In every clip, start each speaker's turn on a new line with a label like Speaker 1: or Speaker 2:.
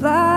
Speaker 1: by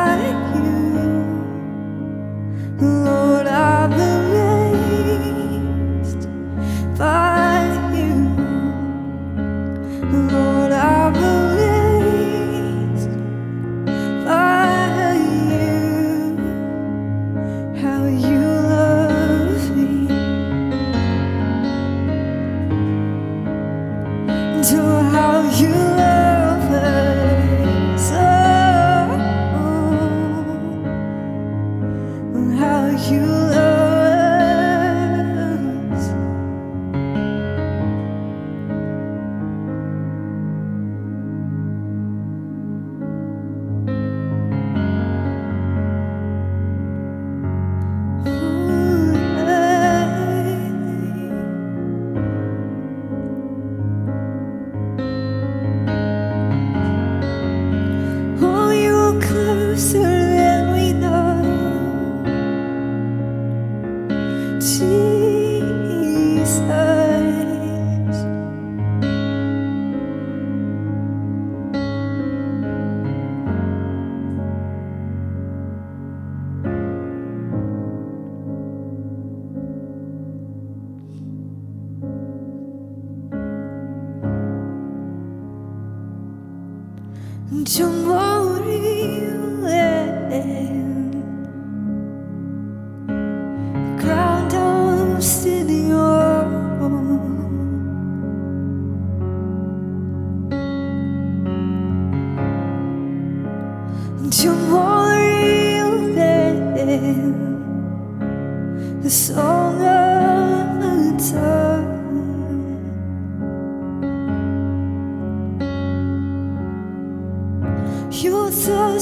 Speaker 1: You'll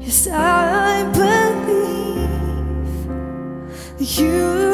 Speaker 1: Yes, I believe you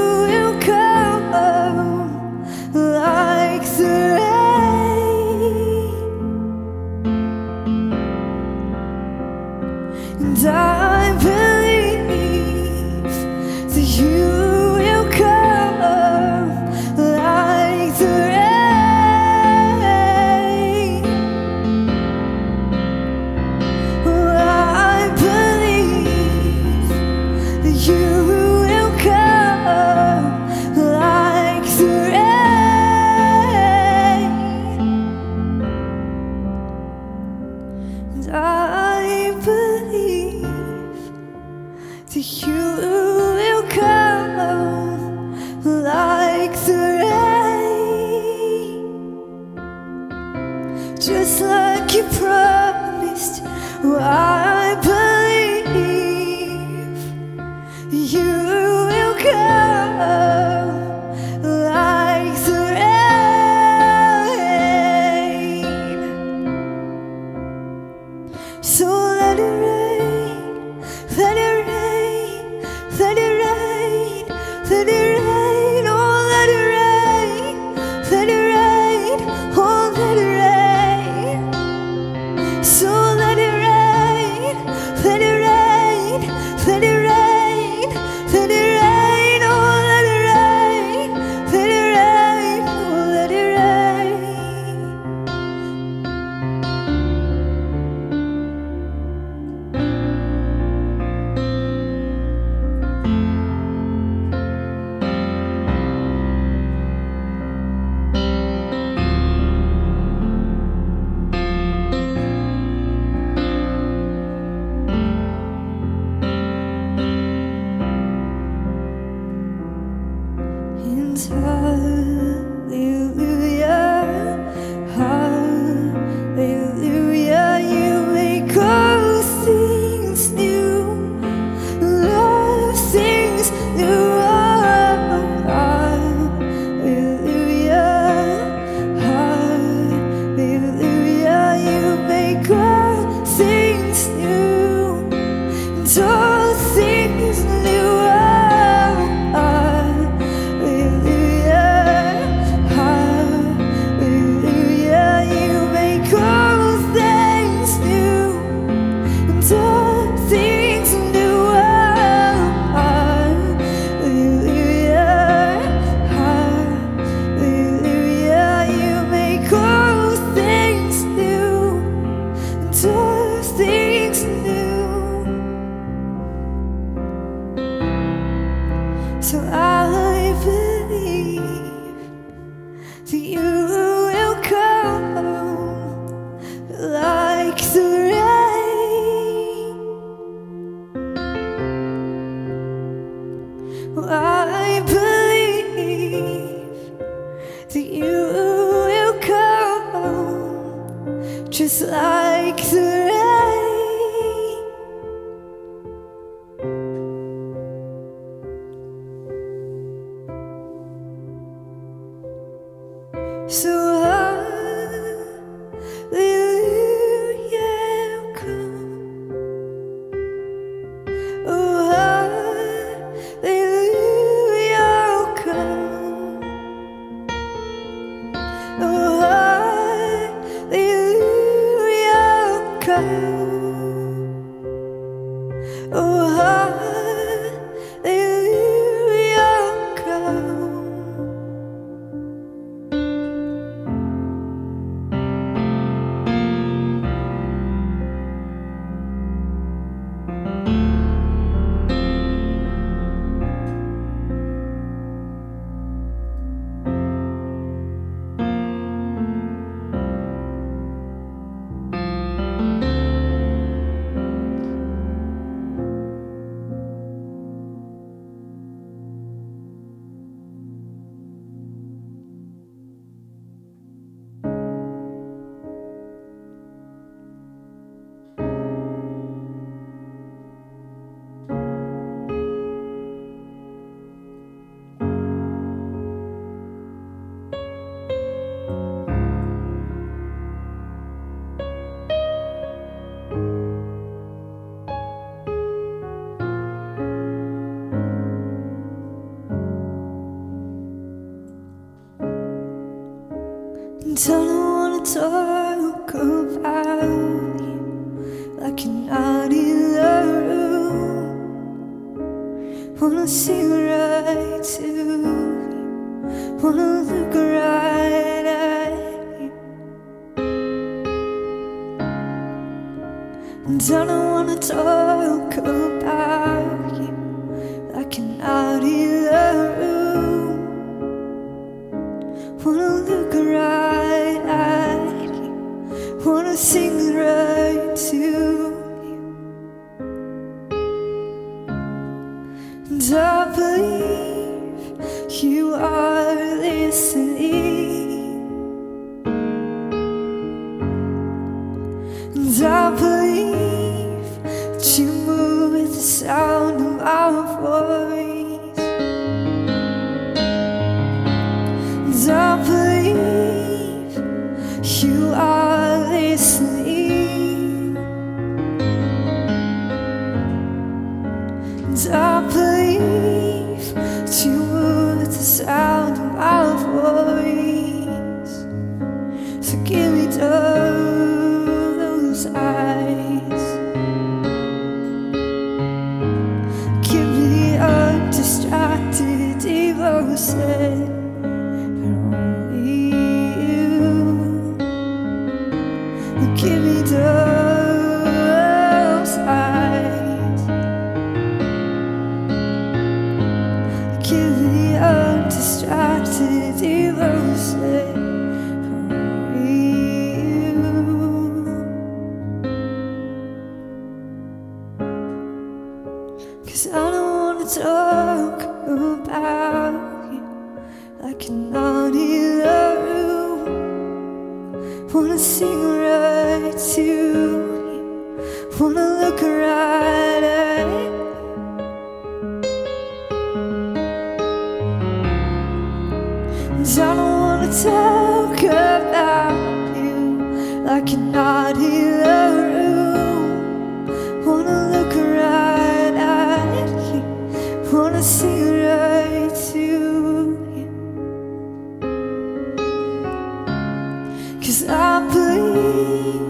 Speaker 1: Cause I believe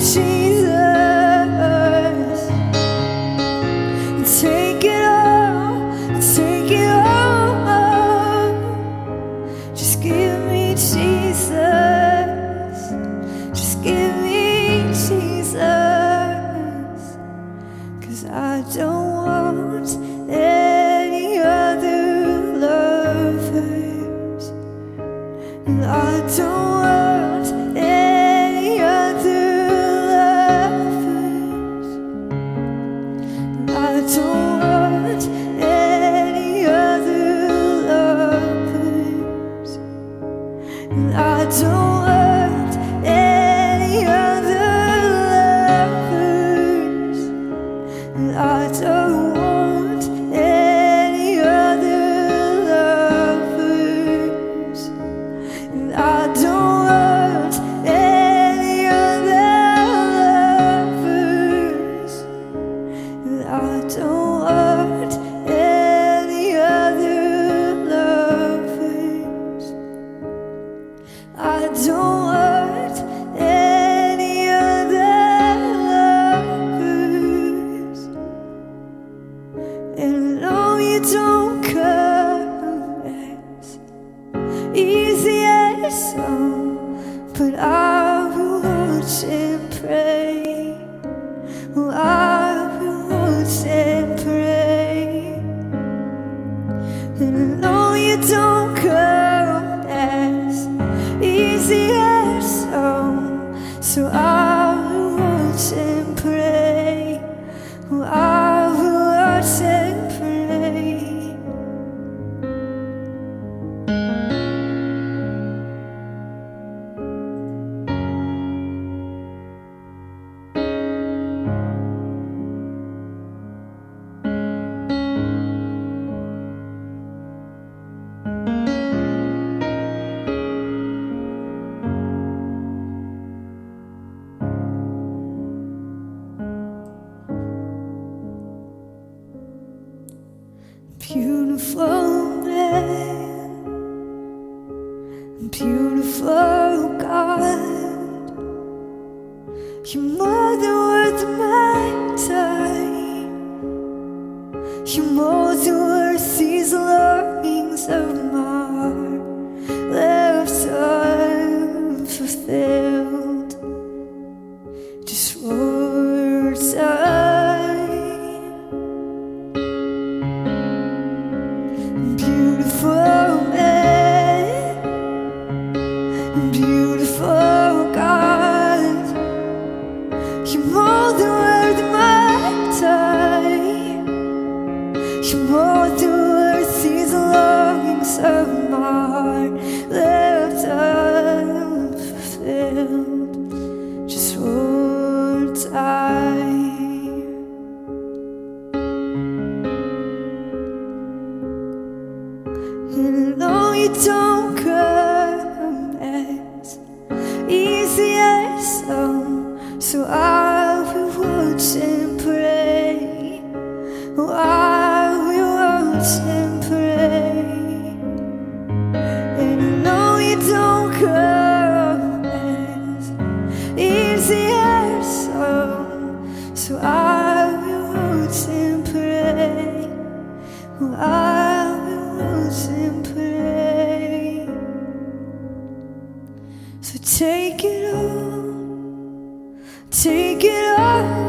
Speaker 1: 心 take it all, take it all.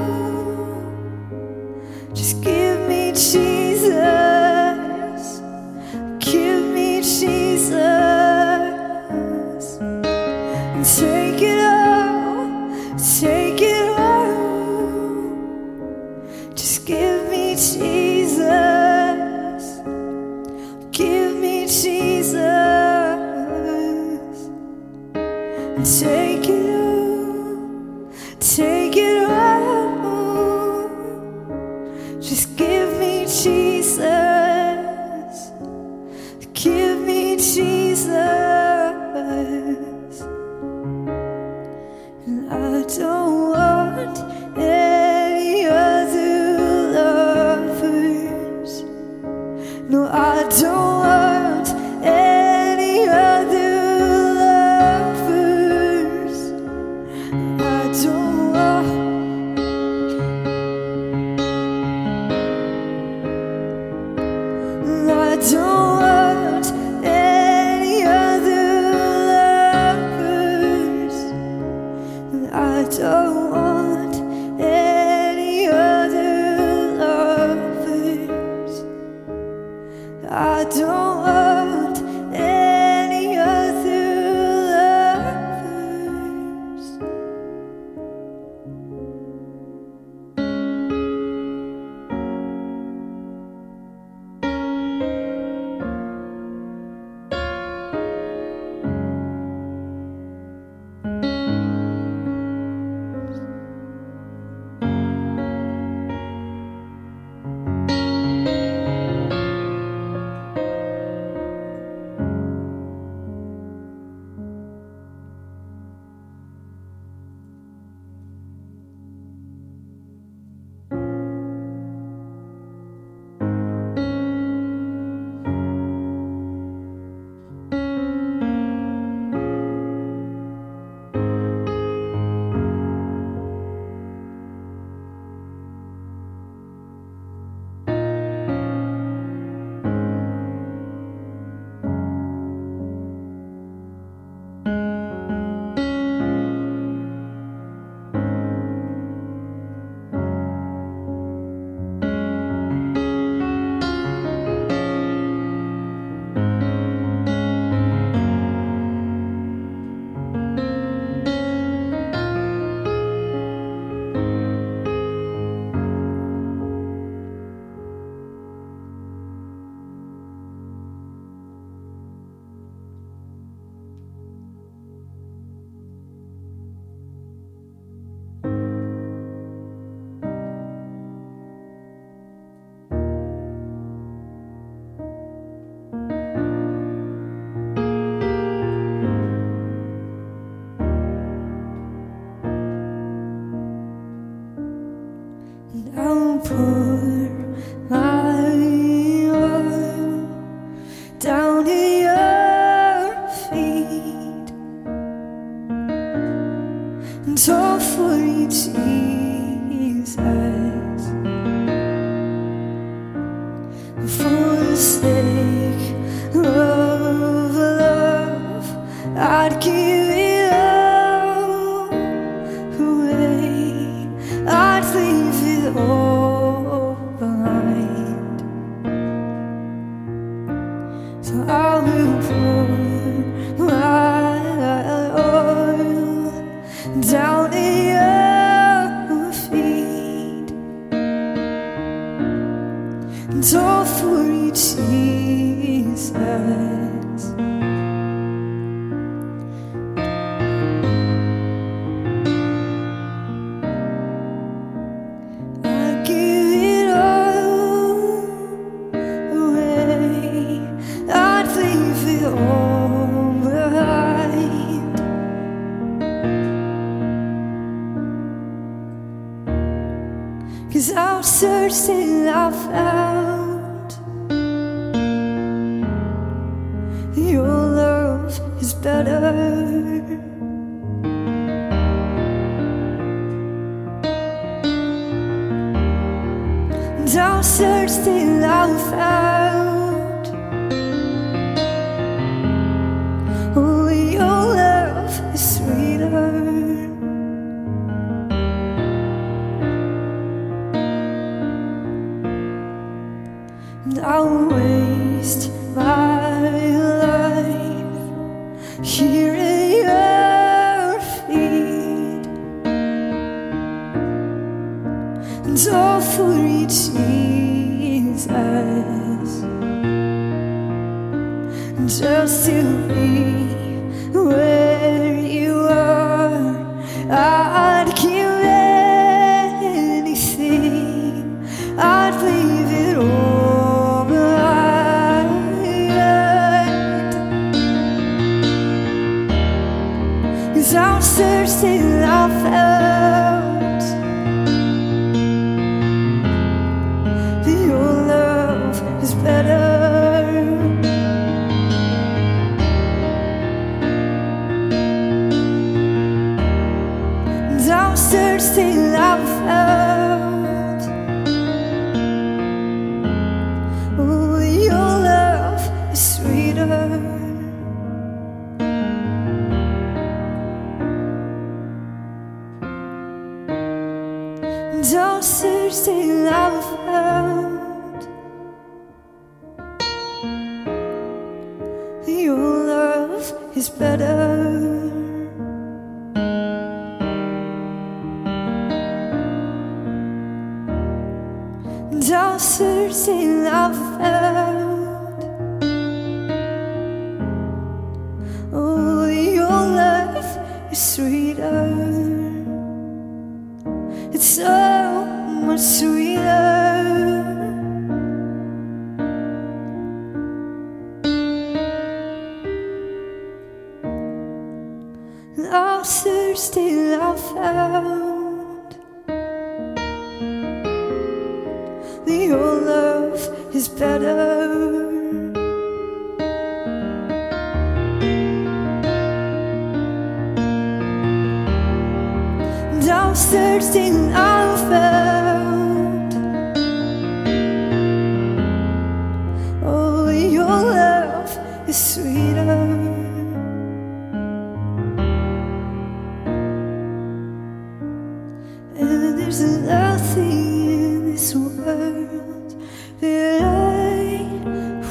Speaker 1: There's nothing in this world that I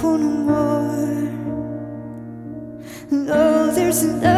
Speaker 1: want more. No, there's nothing.